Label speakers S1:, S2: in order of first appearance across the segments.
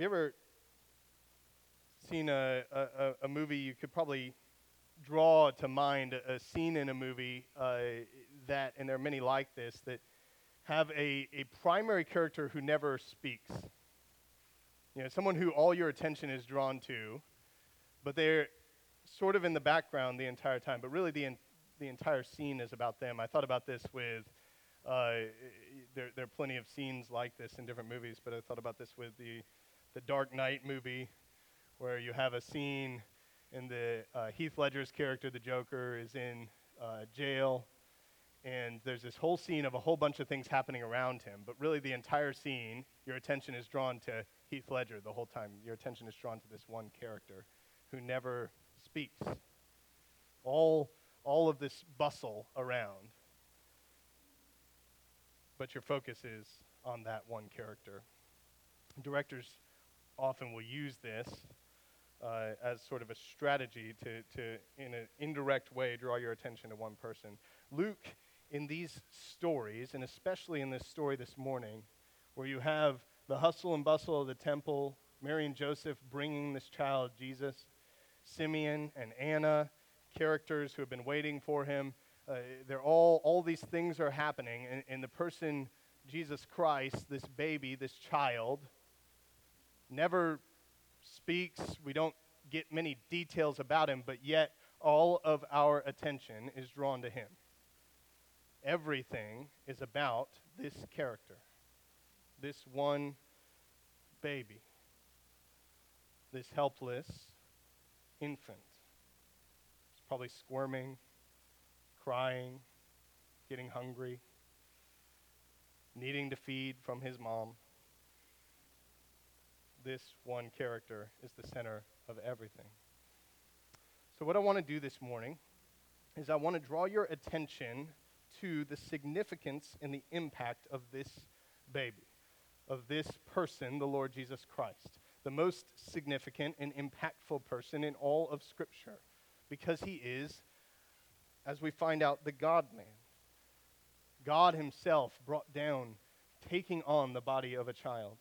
S1: Have you ever seen a, a, a movie? You could probably draw to mind a, scene in a movie uh, that, and there are many like this, that have a, a primary character who never speaks. You know, someone who all your attention is drawn to, but they're sort of in the background the entire time, but really the, in, the entire scene is about them. I thought about this with, uh, there, there are plenty of scenes like this in different movies, but I thought about this with the, the Dark Knight movie, where you have a scene in the uh, Heath Ledger's character, the Joker, is in uh, jail, and there's this whole scene of a whole bunch of things happening around him, but really the entire scene, your attention is drawn to Heath Ledger the whole time. Your attention is drawn to this one character who never speaks. All, all of this bustle around, but your focus is on that one character. Directors often will use this uh, as sort of a strategy to, to, in an indirect way, draw your attention to one person. Luke, in these stories, and especially in this story this morning, where you have the hustle and bustle of the temple, Mary and Joseph bringing this child, Jesus, Simeon and Anna, characters who have been waiting for him. Uh, they're all, all these things are happening, and, and the person, Jesus Christ, this baby, this child, never speaks. We don't get many details about him, but yet all of our attention is drawn to him. Everything is about this character, this one baby, this helpless infant. He's probably squirming, crying, getting hungry, needing to feed from his mom this one character is the center of everything. So, what I want to do this morning is I want to draw your attention to the significance and the impact of this baby, of this person, the Lord Jesus Christ, the most significant and impactful person in all of Scripture, because he is, as we find out, the God man. God Himself brought down, taking on the body of a child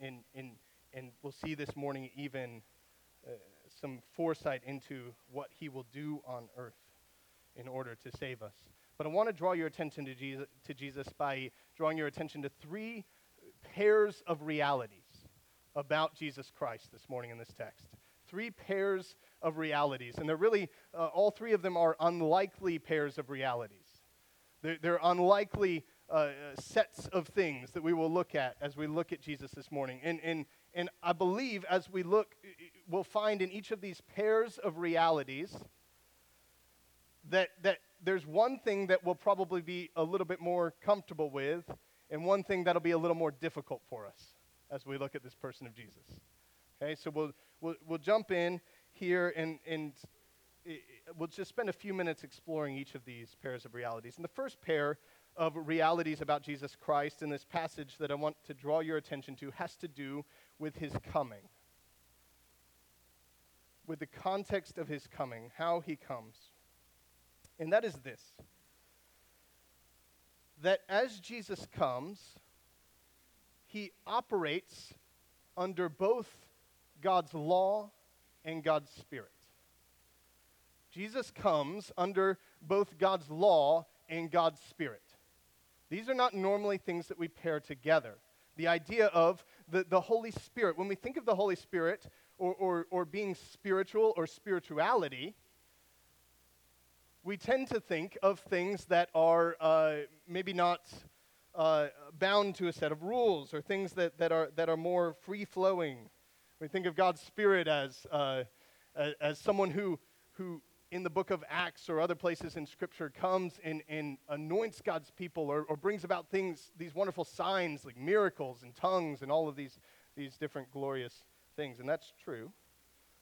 S1: and, and, and we'll see this morning even uh, some foresight into what he will do on earth in order to save us. But I want to draw your attention to Jesus, to Jesus by drawing your attention to three pairs of realities about Jesus Christ this morning in this text. Three pairs of realities. And they're really, uh, all three of them are unlikely pairs of realities. They're, they're unlikely uh, sets of things that we will look at as we look at Jesus this morning. And, and, and I believe as we look, we'll find in each of these pairs of realities that, that there's one thing that we'll probably be a little bit more comfortable with, and one thing that'll be a little more difficult for us as we look at this person of Jesus. Okay, so we'll, we'll, we'll jump in here and, and we'll just spend a few minutes exploring each of these pairs of realities. And the first pair of realities about Jesus Christ in this passage that I want to draw your attention to has to do with his coming. With the context of his coming, how he comes. And that is this that as Jesus comes, he operates under both God's law and God's spirit. Jesus comes under both God's law and God's spirit. These are not normally things that we pair together. The idea of the, the Holy Spirit, when we think of the Holy Spirit or, or, or being spiritual or spirituality, we tend to think of things that are uh, maybe not uh, bound to a set of rules or things that, that, are, that are more free flowing. We think of God's Spirit as, uh, as, someone who, who in the book of Acts or other places in Scripture comes and, and anoints God's people or, or brings about things, these wonderful signs like miracles and tongues and all of these, these different glorious things. And that's true.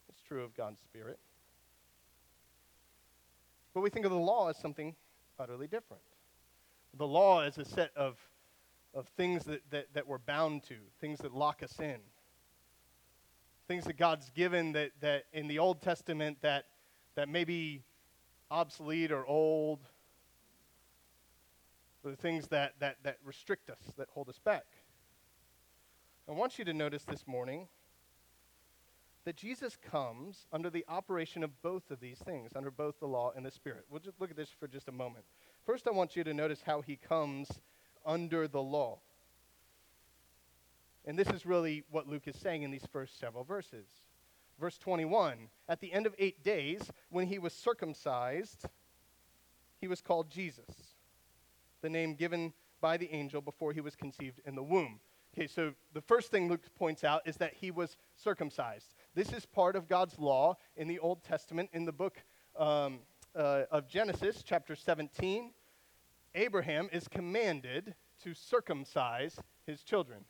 S1: It's true of God's Spirit. But we think of the law as something utterly different. The law is a set of, of things that, that, that we're bound to, things that lock us in, things that God's given that, that in the Old Testament that that may be obsolete or old, the things that, that, that restrict us, that hold us back. I want you to notice this morning that Jesus comes under the operation of both of these things, under both the law and the Spirit. We'll just look at this for just a moment. First, I want you to notice how he comes under the law. And this is really what Luke is saying in these first several verses. Verse 21 At the end of eight days, when he was circumcised, he was called Jesus, the name given by the angel before he was conceived in the womb. Okay, so the first thing Luke points out is that he was circumcised. This is part of God's law in the Old Testament. In the book um, uh, of Genesis, chapter 17, Abraham is commanded to circumcise his children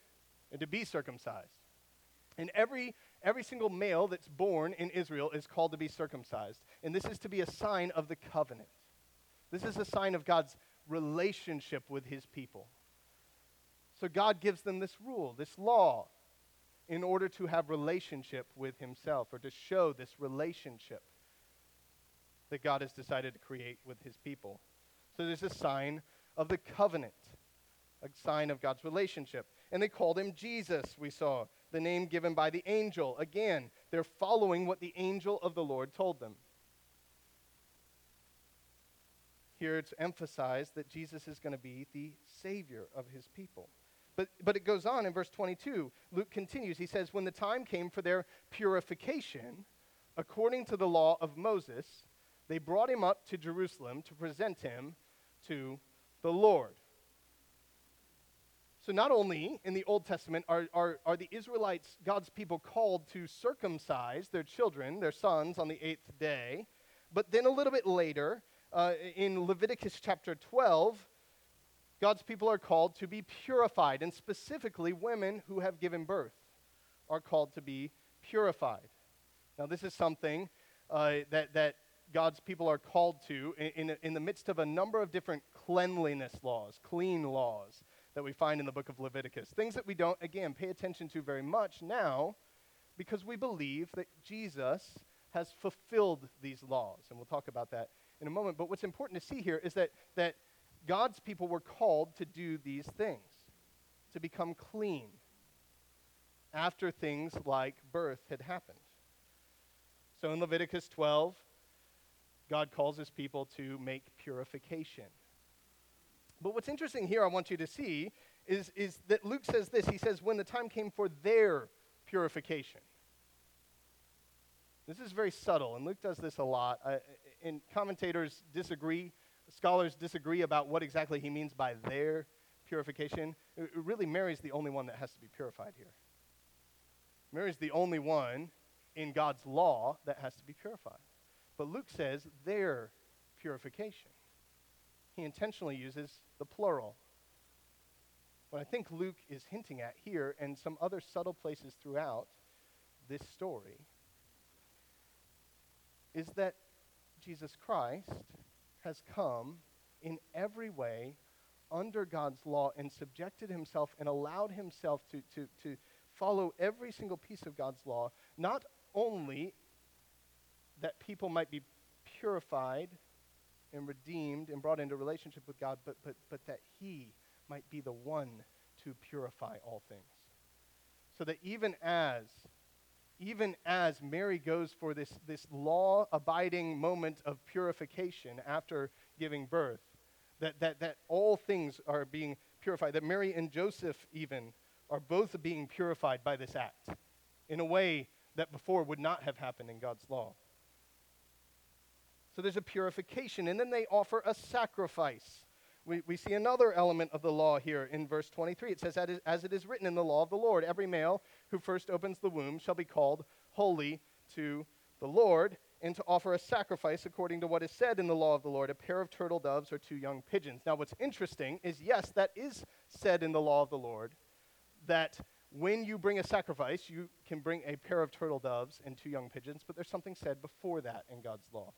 S1: and to be circumcised. And every, every single male that's born in Israel is called to be circumcised. And this is to be a sign of the covenant. This is a sign of God's relationship with his people. So God gives them this rule, this law, in order to have relationship with himself or to show this relationship that God has decided to create with his people. So there's a sign of the covenant, a sign of God's relationship. And they called him Jesus, we saw, the name given by the angel. Again, they're following what the angel of the Lord told them. Here it's emphasized that Jesus is going to be the Savior of his people. But, but it goes on in verse 22. Luke continues. He says, When the time came for their purification, according to the law of Moses, they brought him up to Jerusalem to present him to the Lord. So, not only in the Old Testament are, are, are the Israelites, God's people, called to circumcise their children, their sons, on the eighth day, but then a little bit later, uh, in Leviticus chapter 12, God's people are called to be purified, and specifically, women who have given birth are called to be purified. Now, this is something uh, that, that God's people are called to in, in, in the midst of a number of different cleanliness laws, clean laws that we find in the book of Leviticus. Things that we don't, again, pay attention to very much now because we believe that Jesus has fulfilled these laws. And we'll talk about that in a moment. But what's important to see here is that, that God's people were called to do these things, to become clean after things like birth had happened. So in Leviticus 12, God calls his people to make purification. But what's interesting here, I want you to see, is, is that Luke says this. He says, when the time came for their purification. This is very subtle, and Luke does this a lot. And commentators disagree Scholars disagree about what exactly he means by their purification. It, really, Mary's the only one that has to be purified here. Mary's the only one in God's law that has to be purified. But Luke says their purification. He intentionally uses the plural. What I think Luke is hinting at here and some other subtle places throughout this story is that Jesus Christ has come in every way under God's law and subjected himself and allowed himself to, to, to follow every single piece of God's law, not only that people might be purified and redeemed and brought into relationship with God, but, but, but that he might be the one to purify all things. So that even as even as Mary goes for this, this law abiding moment of purification after giving birth, that, that, that all things are being purified, that Mary and Joseph even are both being purified by this act in a way that before would not have happened in God's law. So there's a purification, and then they offer a sacrifice. We, we see another element of the law here in verse 23. It says, As it is written in the law of the Lord, every male who first opens the womb shall be called holy to the Lord, and to offer a sacrifice according to what is said in the law of the Lord, a pair of turtle doves or two young pigeons. Now, what's interesting is yes, that is said in the law of the Lord, that when you bring a sacrifice, you can bring a pair of turtle doves and two young pigeons, but there's something said before that in God's law.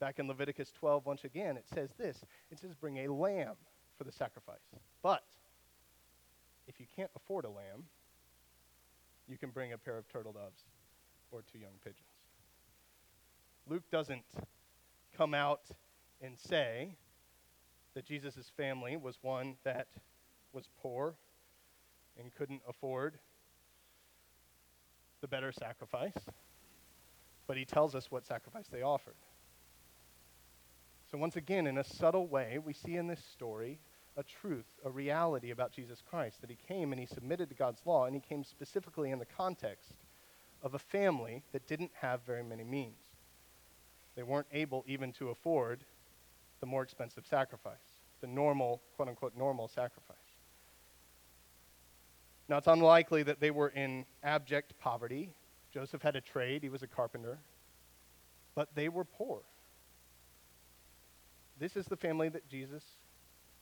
S1: Back in Leviticus 12, once again, it says this it says, bring a lamb for the sacrifice. But if you can't afford a lamb, you can bring a pair of turtle doves or two young pigeons. Luke doesn't come out and say that Jesus' family was one that was poor and couldn't afford the better sacrifice, but he tells us what sacrifice they offered. So, once again, in a subtle way, we see in this story a truth, a reality about Jesus Christ that he came and he submitted to God's law, and he came specifically in the context of a family that didn't have very many means. They weren't able even to afford the more expensive sacrifice, the normal, quote unquote, normal sacrifice. Now, it's unlikely that they were in abject poverty. Joseph had a trade, he was a carpenter, but they were poor. This is the family that Jesus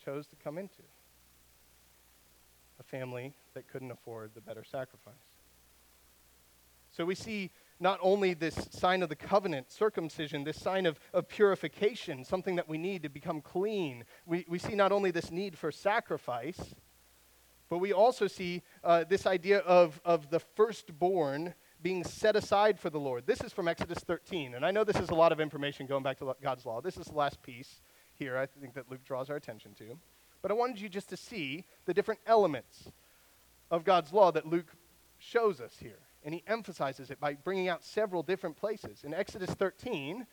S1: chose to come into a family that couldn't afford the better sacrifice. So we see not only this sign of the covenant, circumcision, this sign of, of purification, something that we need to become clean. We, we see not only this need for sacrifice, but we also see uh, this idea of, of the firstborn being set aside for the Lord. This is from Exodus 13. And I know this is a lot of information going back to God's law. This is the last piece here, I think, that Luke draws our attention to. But I wanted you just to see the different elements of God's law that Luke shows us here. And he emphasizes it by bringing out several different places. In Exodus 13,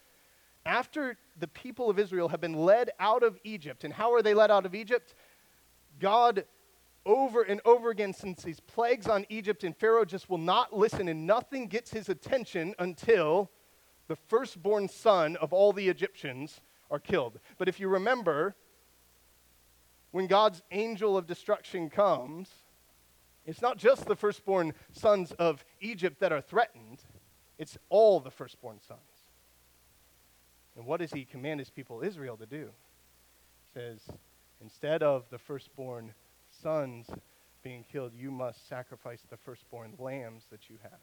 S1: after the people of Israel have been led out of Egypt, and how are they led out of Egypt? God, over and over again, since these plagues on Egypt, and Pharaoh just will not listen, and nothing gets his attention until the firstborn son of all the Egyptians are killed. But if you remember, when God's angel of destruction comes, it's not just the firstborn sons of Egypt that are threatened, it's all the firstborn sons. And what does he command his people Israel to do? He says, instead of the firstborn sons being killed, you must sacrifice the firstborn lambs that you have.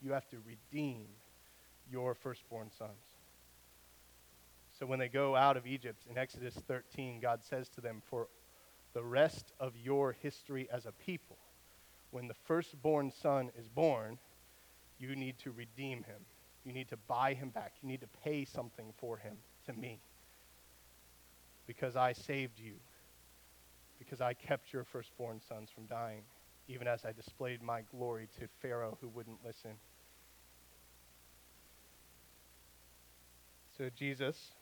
S1: You have to redeem your firstborn sons. So when they go out of Egypt in Exodus 13, God says to them, For the rest of your history as a people, when the firstborn son is born, you need to redeem him. You need to buy him back. You need to pay something for him to me. Because I saved you. Because I kept your firstborn sons from dying, even as I displayed my glory to Pharaoh who wouldn't listen. So Jesus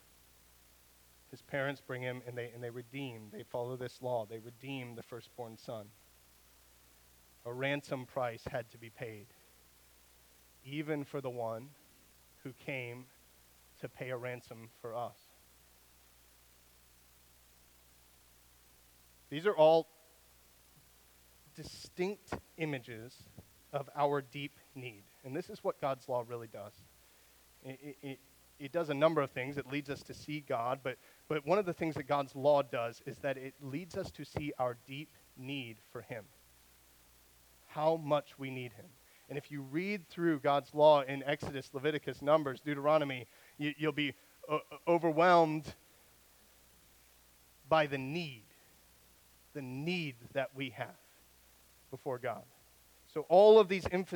S1: his parents bring him and they, and they redeem. They follow this law. They redeem the firstborn son. A ransom price had to be paid, even for the one who came to pay a ransom for us. These are all distinct images of our deep need. And this is what God's law really does. It, it, it does a number of things. It leads us to see God, but, but one of the things that God's law does is that it leads us to see our deep need for Him. How much we need Him. And if you read through God's law in Exodus, Leviticus, Numbers, Deuteronomy, you, will be uh, overwhelmed by the need, the need that we have before God. So, all of these inf-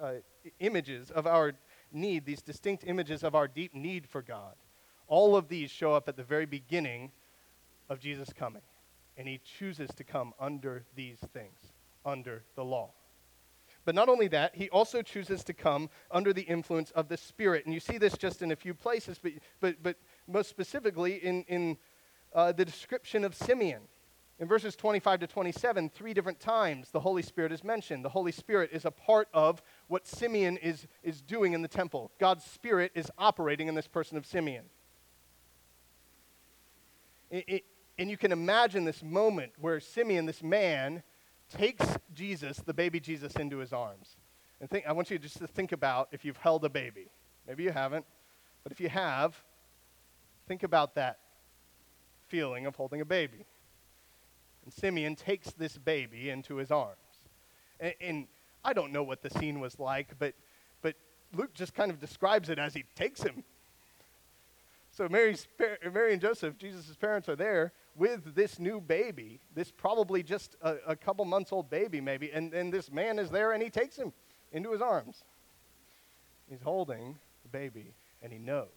S1: uh, images of our need, these distinct images of our deep need for God, all of these show up at the very beginning of Jesus coming. And he chooses to come under these things, under the law. But not only that, he also chooses to come under the influence of the Spirit. And you see this just in a few places, but, but, but most specifically in, in uh, the description of Simeon. In verses 25 to 27, three different times the Holy Spirit is mentioned. The Holy Spirit is a part of what Simeon is, is doing in the temple. God's Spirit is operating in this person of Simeon. It, it, and you can imagine this moment where Simeon, this man, takes Jesus, the baby Jesus, into his arms. And think, I want you just to think about if you've held a baby. Maybe you haven't, but if you have, think about that feeling of holding a baby. And Simeon takes this baby into his arms. And, and I don't know what the scene was like, but, but Luke just kind of describes it as he takes him. So Mary's, Mary and Joseph, Jesus' parents, are there with this new baby, this probably just a, a couple months old baby, maybe, and, and this man is there and he takes him into his arms. He's holding the baby, and he knows.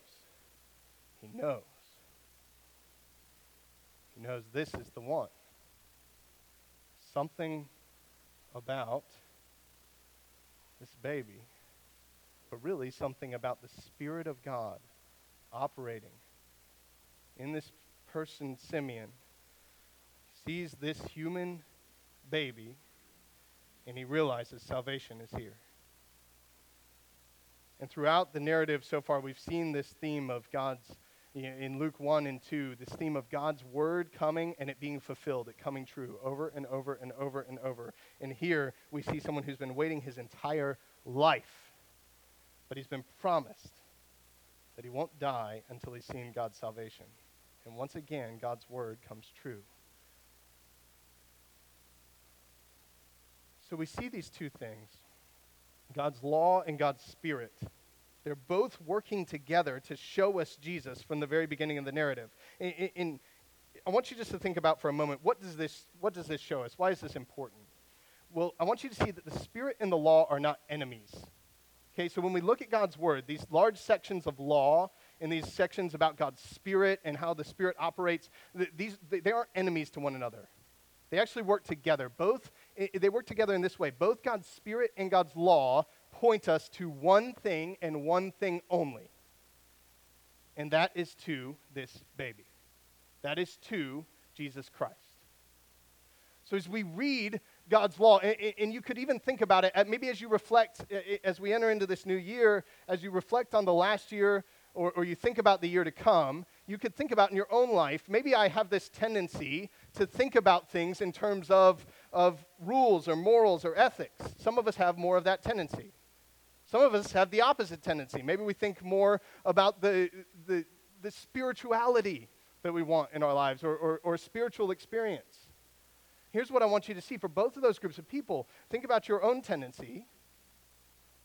S1: He knows. He knows this is the one something about this baby, but really something about the Spirit of God operating in this person, Simeon. Sees this human baby and he realizes salvation is here. And throughout the narrative so far, we've seen this theme of God's, in Luke 1 and 2, this theme of God's word coming and it being fulfilled, it coming true over and over and over and over. And here we see someone who's been waiting his entire life, but he's been promised that he won't die until he's seen God's salvation. And once again, God's word comes true. So we see these two things God's law and God's spirit. They're both working together to show us Jesus from the very beginning of the narrative. In, in, I want you just to think about for a moment what does, this, what does this show us? Why is this important? Well, I want you to see that the spirit and the law are not enemies. Okay, so when we look at God's word, these large sections of law and these sections about God's spirit and how the spirit operates, these, they aren't enemies to one another. They actually work together. Both, they work together in this way. Both God's Spirit and God's law point us to one thing and one thing only. And that is to this baby. That is to Jesus Christ. So as we read God's law, and, you could even think about it, uh, maybe as you reflect, uh, uh, as we enter into this new year, as you reflect on the last year, or, or you think about the year to come, you could think about in your own life, maybe I have this tendency to think about things in terms of, of rules or morals or ethics. Some of us have more of that tendency. Some of us have the opposite tendency. Maybe we think more about the, the, the spirituality that we want in our lives or, or, or spiritual experience. Here's what I want you to see for both of those groups of people. Think about your own tendency.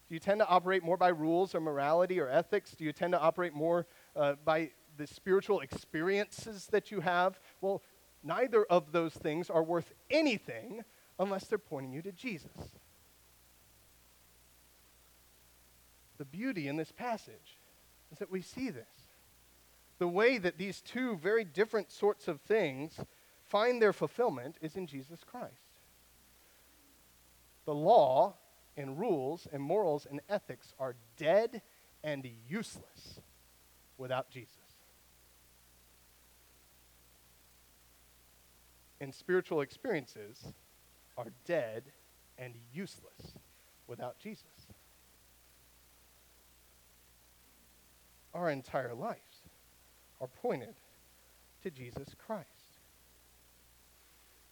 S1: Do you tend to operate more by rules or morality or ethics? Do you tend to operate more uh, by the spiritual experiences that you have, well, neither of those things are worth anything unless they're pointing you to Jesus. The beauty in this passage is that we see this. The way that these two very different sorts of things find their fulfillment is in Jesus Christ. The law and rules and morals and ethics are dead and useless without Jesus. and spiritual experiences are dead and useless without Jesus. Our entire lives are pointed to Jesus Christ.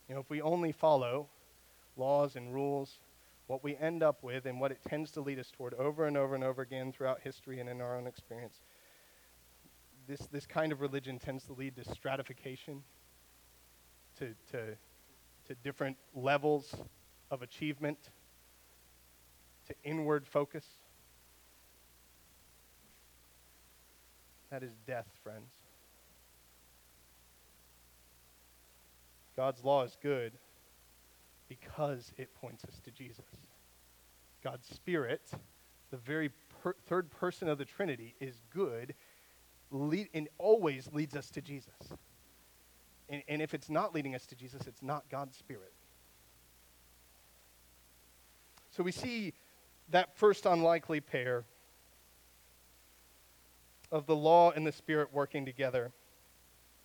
S1: You know, if we only follow laws and rules, what we end up with and what it tends to lead us toward over and over and over again throughout history and in our own experience, this, this kind of religion tends to lead to stratification to, to, to different levels of achievement, to inward focus. That is death, friends. God's law is good because it points us to Jesus. God's Spirit, the very per- third person of the Trinity, is good lead, and always leads us to Jesus. And, and if it's not leading us to Jesus, it's not God's Spirit. So we see that first unlikely pair of the law and the Spirit working together.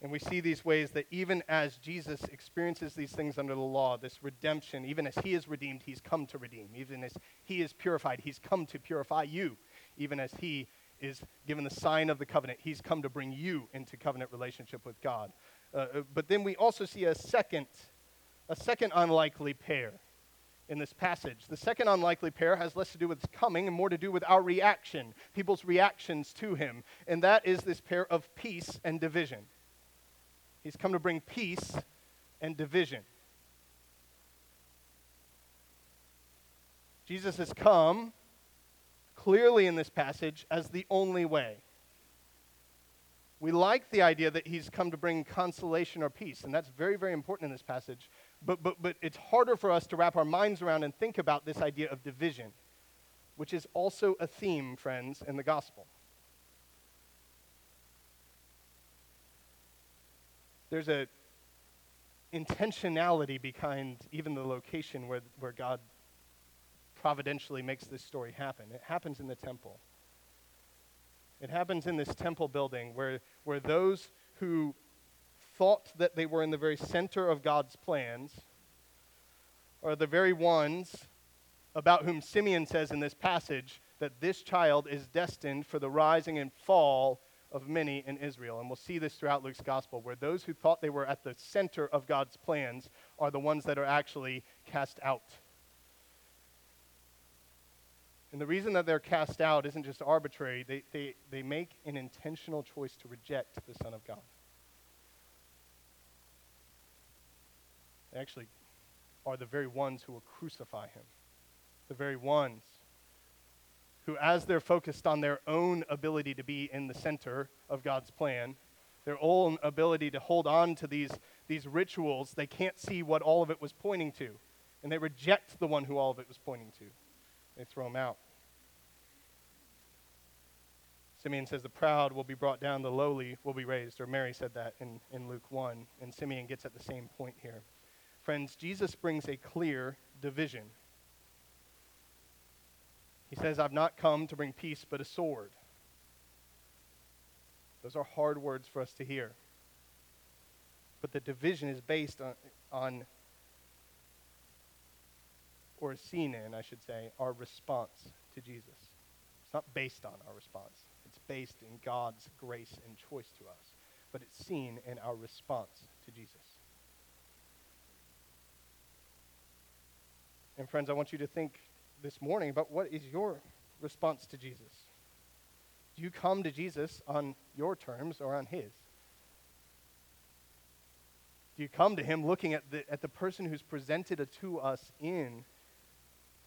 S1: And we see these ways that even as Jesus experiences these things under the law, this redemption, even as he is redeemed, he's come to redeem. Even as he is purified, he's come to purify you. Even as he is given the sign of the covenant, he's come to bring you into covenant relationship with God. Uh, uh, but then we also see a second, a second unlikely pair in this passage. The second unlikely pair has less to do with his coming and more to do with our reaction, people's reactions to him. And that is this pair of peace and division. He's come to bring peace and division. Jesus has come clearly in this passage as the only way. We like the idea that he's come to bring consolation or peace, and that's very, very important in this passage. But, but, but it's harder for us to wrap our minds around and think about this idea of division, which is also a theme, friends, in the gospel. There's a, intentionality behind even the location where, where God providentially makes this story happen. It happens in the temple. It happens in this temple building where, where those who thought that they were in the very center of God's plans are the very ones about whom Simeon says in this passage that this child is destined for the rising and fall of many in Israel. And we'll see this throughout Luke's gospel, where those who thought they were at the center of God's plans are the ones that are actually cast out. And the reason that they're cast out isn't just arbitrary, they, they, they make an intentional choice to reject the Son of God. Actually are the very ones who will crucify him, the very ones who, as they're focused on their own ability to be in the center of God's plan, their own ability to hold on to these, these rituals, they can't see what all of it was pointing to. And they reject the one who all of it was pointing to. They throw him out. Simeon says, The proud will be brought down, the lowly will be raised. Or Mary said that in, in Luke 1. And Simeon gets at the same point here. Friends, Jesus brings a clear division he says, I've not come to bring peace but a sword. Those are hard words for us to hear. But the division is based on, on or seen in, I should say, our response to Jesus. It's not based on our response, it's based in God's grace and choice to us. But it's seen in our response to Jesus. And, friends, I want you to think this morning about what is your response to Jesus. Do you come to Jesus on your terms or on his? Do you come to him looking at the, at the person who's presented to us in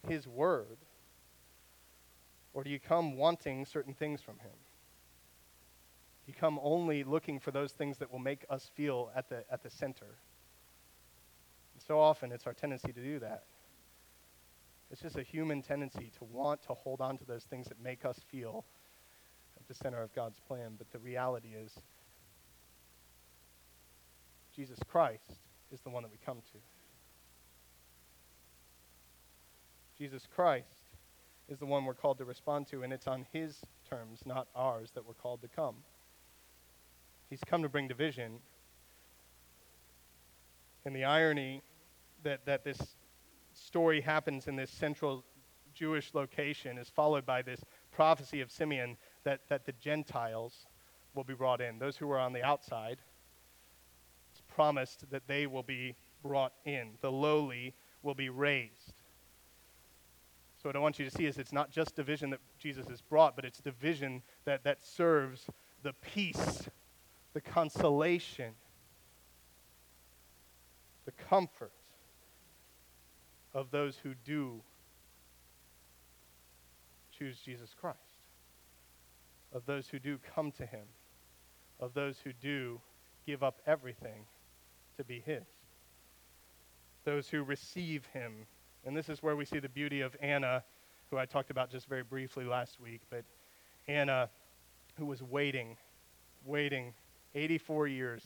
S1: his word? Or do you come wanting certain things from him? Do you come only looking for those things that will make us feel at the, at the center? And so often it's our tendency to do that. It's just a human tendency to want to hold on to those things that make us feel at the center of God's plan. But the reality is, Jesus Christ is the one that we come to. Jesus Christ is the one we're called to respond to, and it's on his terms, not ours, that we're called to come. He's come to bring division. And the irony that, that this story happens in this central Jewish location is followed by this prophecy of Simeon that, that the Gentiles will be brought in. Those who are on the outside, it's promised that they will be brought in. The lowly will be raised. So, what I want you to see is it's not just division that Jesus has brought, but it's division that, that serves the peace, the consolation, the comfort of those who do choose Jesus Christ, of those who do come to him, of those who do give up everything to be his, those who receive him. And this is where we see the beauty of Anna, who I talked about just very briefly last week, but Anna, who was waiting, waiting 84 years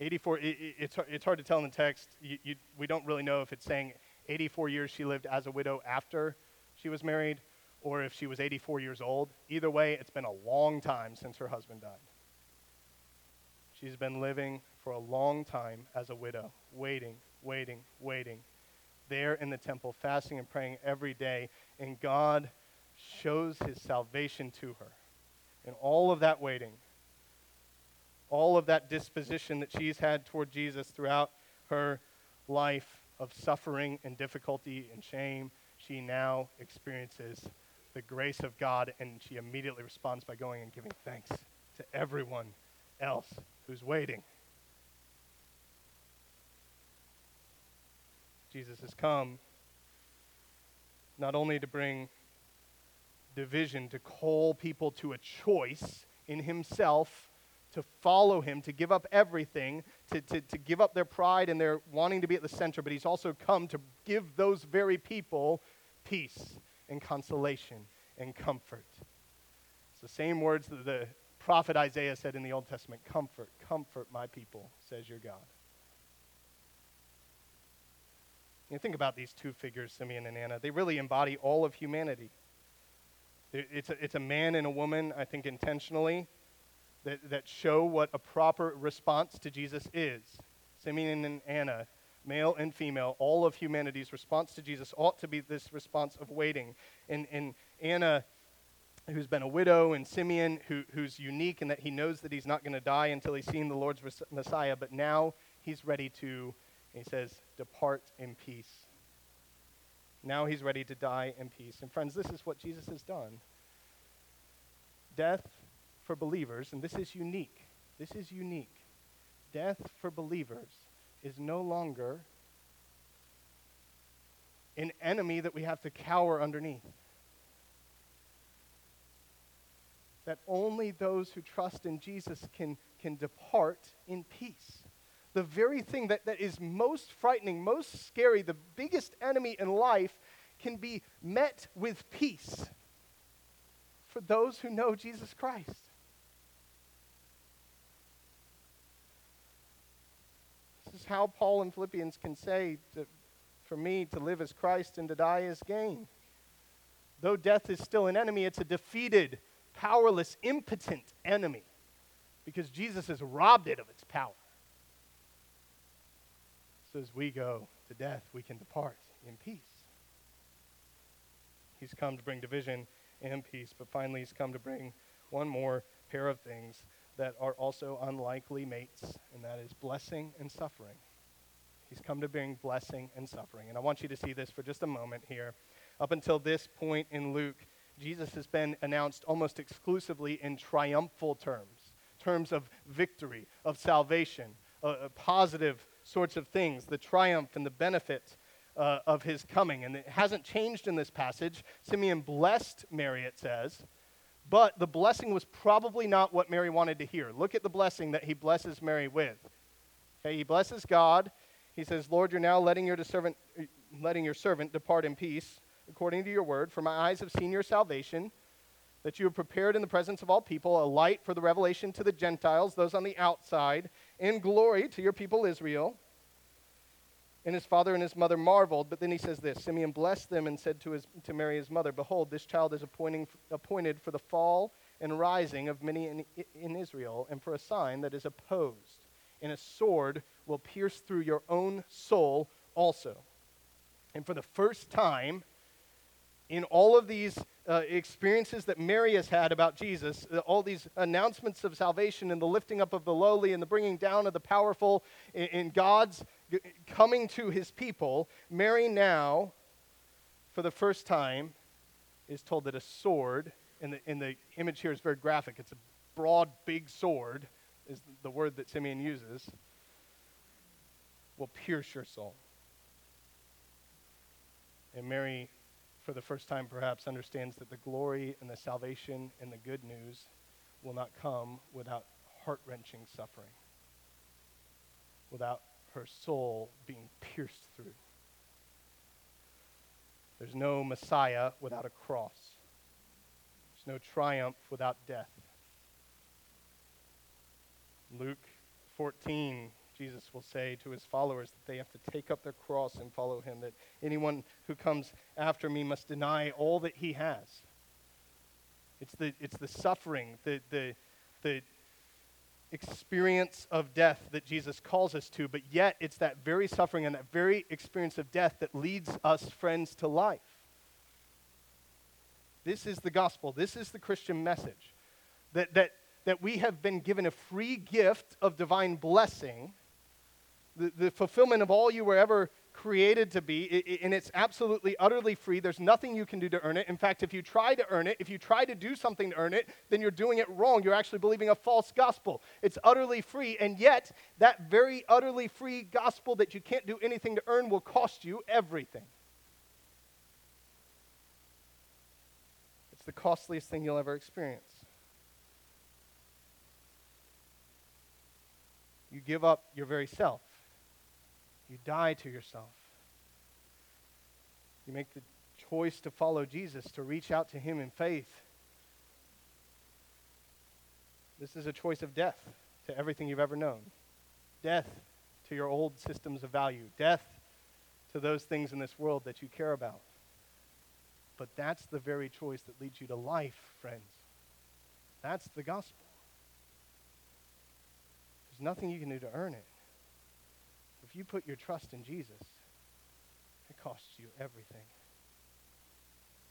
S1: 84, it, it, it's, it's hard to tell in the text. You, you, we don't really know if it's saying 84 years she lived as a widow after she was married or if she was 84 years old. Either way, it's been a long time since her husband died. She's been living for a long time as a widow, waiting, waiting, waiting, there in the temple, fasting and praying every day. And God shows his salvation to her. And all of that waiting, all of that disposition that she's had toward Jesus throughout her life of suffering and difficulty and shame, she now experiences the grace of God and she immediately responds by going and giving thanks to everyone else who's waiting. Jesus has come not only to bring division, to call people to a choice in himself to follow him, to give up everything, to, to, to give up their pride and their wanting to be at the center, but he's also come to give those very people peace and consolation and comfort. It's the same words that the prophet Isaiah said in the Old Testament Comfort, comfort my people, says your God. You think about these two figures, Simeon and Anna. They really embody all of humanity. It's a, it's a man and a woman, I think intentionally, that, that show what a proper response to Jesus is. Simeon and Anna, male and female, all of humanity's response to Jesus ought to be this response of waiting. And, and Anna, who's been a widow, and Simeon, who, who's unique in that he knows that he's not going to die until he's seen the Lord's Messiah, but now he's ready to, he says, depart in peace. Now he's ready to die in peace. And friends, this is what Jesus has done. Death for believers, and this is unique. This is unique. Death for believers is no longer an enemy that we have to cower underneath. That only those who trust in Jesus can, can depart in peace the very thing that, that is most frightening, most scary, the biggest enemy in life, can be met with peace for those who know Jesus Christ. Is how Paul in Philippians can say, to, for me, to live as Christ and to die as gain. Though death is still an enemy, it's a defeated, powerless, impotent enemy because Jesus has robbed it of its power. So as we go to death, we can depart in peace. He's come to bring division and peace, but finally, he's come to bring one more pair of things that are also unlikely mates, and that is blessing and suffering. He's come to bring blessing and suffering. And I want you to see this for just a moment here. Up until this point in Luke, Jesus has been announced almost exclusively in triumphal terms, terms of victory, of salvation, uh, positive sorts of things, the triumph and the benefit uh, of his coming. And it hasn't changed in this passage. Simeon blessed Mary, it says, but the blessing was probably not what Mary wanted to hear. Look at the blessing that he blesses Mary with. Okay, he blesses God. He says, Lord, you're now letting your, servant, letting your servant depart in peace according to your word, for my eyes have seen your salvation that you have prepared in the presence of all people a light for the revelation to the Gentiles, those on the outside, in glory to your people Israel. And his father and his mother marveled, but then he says this Simeon blessed them and said to, his, to Mary, his mother, Behold, this child is appointed for the fall and rising of many in, in Israel, and for a sign that is opposed. And a sword will pierce through your own soul also. And for the first time in all of these uh, experiences that Mary has had about Jesus, uh, all these announcements of salvation and the lifting up of the lowly and the bringing down of the powerful in, in God's coming to his people, Mary now, for the first time, is told that a sword, and the, and the image here is very graphic, it's a broad, big sword, is the word that Simeon uses, will pierce your soul. And Mary for the first time perhaps, understands that the glory and the salvation and the good news will not come without heart wrenching suffering, without her soul being pierced through. There's no Messiah without a cross. There's no triumph without death. Luke 14 Jesus will say to his followers that they have to take up their cross and follow him, that anyone who comes after me must deny all that he has. It's the, it's the suffering, the, the, the experience of death that Jesus calls us to, but yet it's that very suffering and that very experience of death that leads us, friends, to life. This is the gospel. This is the Christian message. That, that, that we have been given a free gift of divine blessing the, the fulfillment of all you were ever created to be, and it's absolutely, utterly free. There's nothing you can do to earn it. In fact, if you try to earn it, if you try to do something to earn it, then you're doing it wrong. You're actually believing a false gospel. It's utterly free, and yet, that very utterly free gospel that you can't do anything to earn will cost you everything. It's the costliest thing you'll ever experience. You give up your very self. You die to yourself. You make the choice to follow Jesus, to reach out to Him in faith. This is a choice of death to everything you've ever known, death to your old systems of value, death to those things in this world that you care about. But that's the very choice that leads you to life, friends. That's the gospel. There's nothing you can do to earn it. If you put your trust in Jesus, it costs you everything.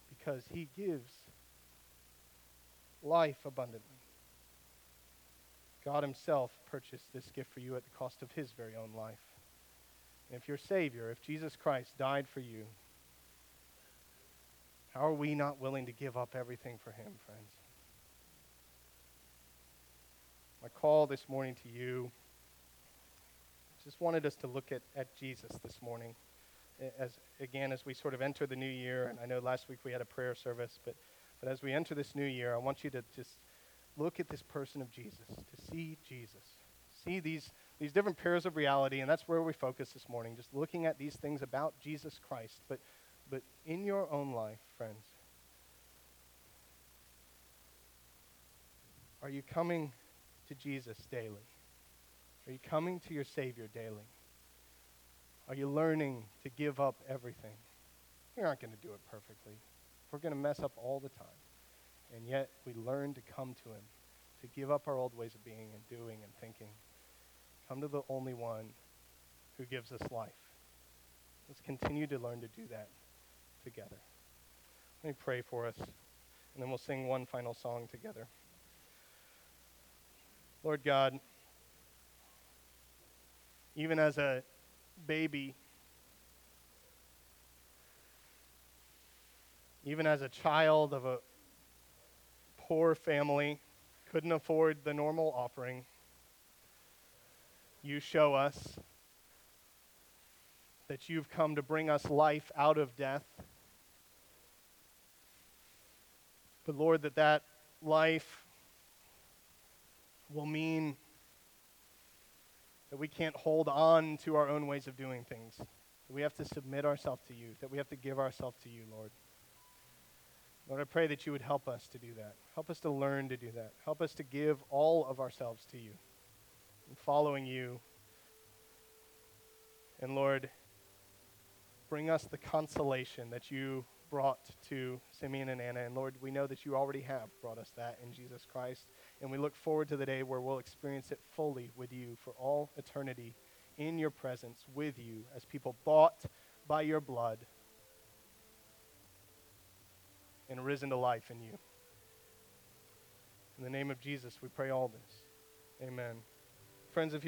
S1: Because he gives life abundantly. God himself purchased this gift for you at the cost of his very own life. And if your Savior, if Jesus Christ died for you, how are we not willing to give up everything for him, friends? My call this morning to you, just wanted us to look at, at Jesus this morning. As again, as we sort of enter the new year, and I know last week we had a prayer service, but, but as we enter this new year, I want you to just look at this person of Jesus, to see Jesus. See these, these different pairs of reality, and that's where we focus this morning, just looking at these things about Jesus Christ. But, but in your own life, friends, are you coming to Jesus daily? Are you coming to your Savior daily? Are you learning to give up everything? We aren't going to do it perfectly. We're going to mess up all the time. And yet we learn to come to Him, to give up our old ways of being and doing and thinking. Come to the only one who gives us life. Let's continue to learn to do that together. Let me pray for us, and then we'll sing one final song together. Lord God, even as a baby, even as a child of a poor family, couldn't afford the normal offering, you show us that you've come to bring us life out of death. But Lord, that that life will mean that we can't hold on to our own ways of doing things. That we have to submit ourselves to you, that we have to give ourselves to you, Lord. Lord, I pray that you would help us to do that. Help us to learn to do that. Help us to give all of ourselves to you and following you. And Lord, bring us the consolation that you brought to Simeon and Anna. And Lord, we know that you already have brought us that in Jesus Christ. And we look forward to the day where we'll experience it fully with you for all eternity in your presence with you as people bought by your blood and risen to life in you. In the name of Jesus, we pray all this. Amen. Friends, if